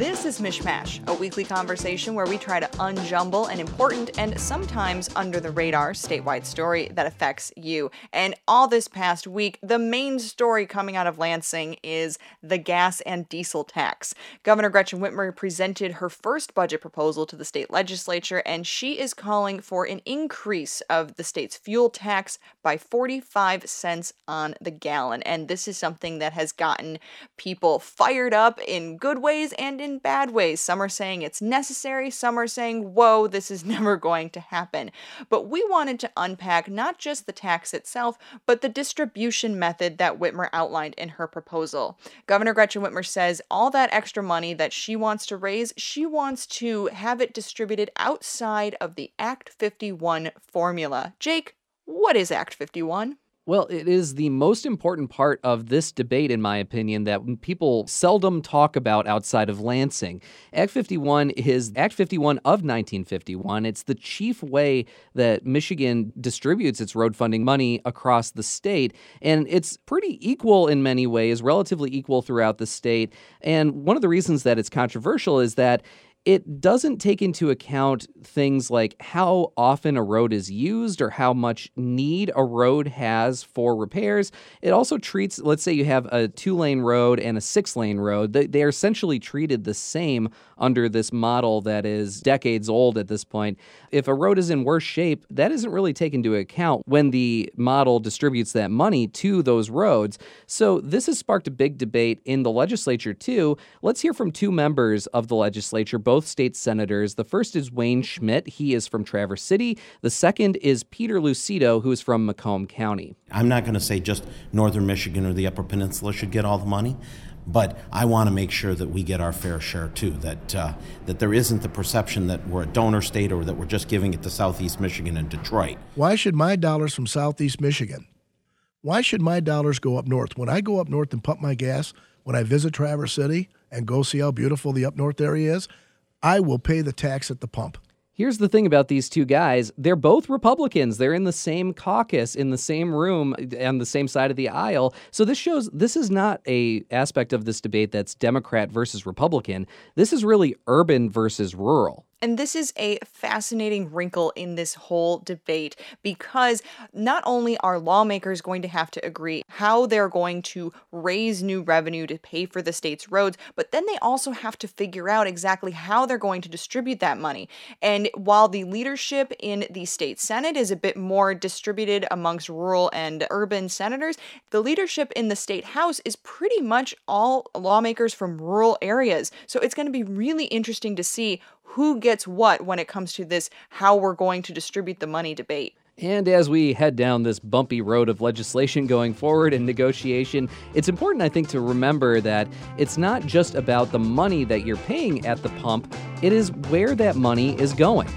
MichMash, a weekly conversation where we try to unjumble an important and sometimes under the radar statewide story that affects you. And all this past week, the main story coming out of Lansing is the gas and diesel tax. Governor Gretchen Whitmer presented her first budget proposal to the state legislature, and she is calling for an increase of the state's fuel tax by 45 cents on the gallon. And this is something that has gotten people fired up in good ways and in bad ways. Some are saying it's necessary, some are saying, whoa, this is never going to happen. But we wanted to unpack not just the tax itself, but the distribution method that Whitmer outlined in her proposal. Governor Gretchen Whitmer says all that extra money that she wants to raise, she wants to have it distributed outside of the Act 51 formula. Jake, what is Act 51? Well, it is the most important part of this debate, in my opinion, that people seldom talk about outside of Lansing. Act 51 is Act 51 of 1951. It's the chief way that Michigan distributes its road funding money across the state. And it's pretty equal in many ways, relatively equal throughout the state. And one of the reasons that it's controversial is that it doesn't take into account things like how often a road is used or how much need a road has for repairs. It also treats, let's say you have a two lane road and a six lane road, they, are essentially treated the same under this model that is decades old at this point. If a road is in worse shape, that isn't really taken into account when the model distributes that money to those roads. So this has sparked a big debate in the legislature, too. Let's hear from two members of the legislature both state senators. The first is Wayne Schmidt. He is from Traverse City. The second is Peter Lucido, who is from Macomb County. I'm not going to say just northern Michigan or the Upper Peninsula should get all the money, but I want to make sure that we get our fair share too. That uh, that there isn't the perception that we're a donor state or that we're just giving it to Southeast Michigan and Detroit. Why should my dollars from Southeast Michigan? Why should my dollars go up north? When I go up north and pump my gas, when I visit Traverse City and go see how beautiful the up north area is, I will pay the tax at the pump. Here's the thing about these two guys. They're both Republicans. They're in the same caucus, in the same room, on the same side of the aisle. So this shows this is not a aspect of this debate that's Democrat versus Republican. This is really urban versus rural. And this is a fascinating wrinkle in this whole debate because not only are lawmakers going to have to agree how they're going to raise new revenue to pay for the state's roads, but then they also have to figure out exactly how they're going to distribute that money. And while the leadership in the state Senate is a bit more distributed amongst rural and urban senators, the leadership in the state House is pretty much all lawmakers from rural areas. So it's going to be really interesting to see who gets what when it comes to this how we're going to distribute the money debate. And as we head down this bumpy road of legislation going forward and negotiation, it's important, I think, to remember that it's not just about the money that you're paying at the pump, it is where that money is going.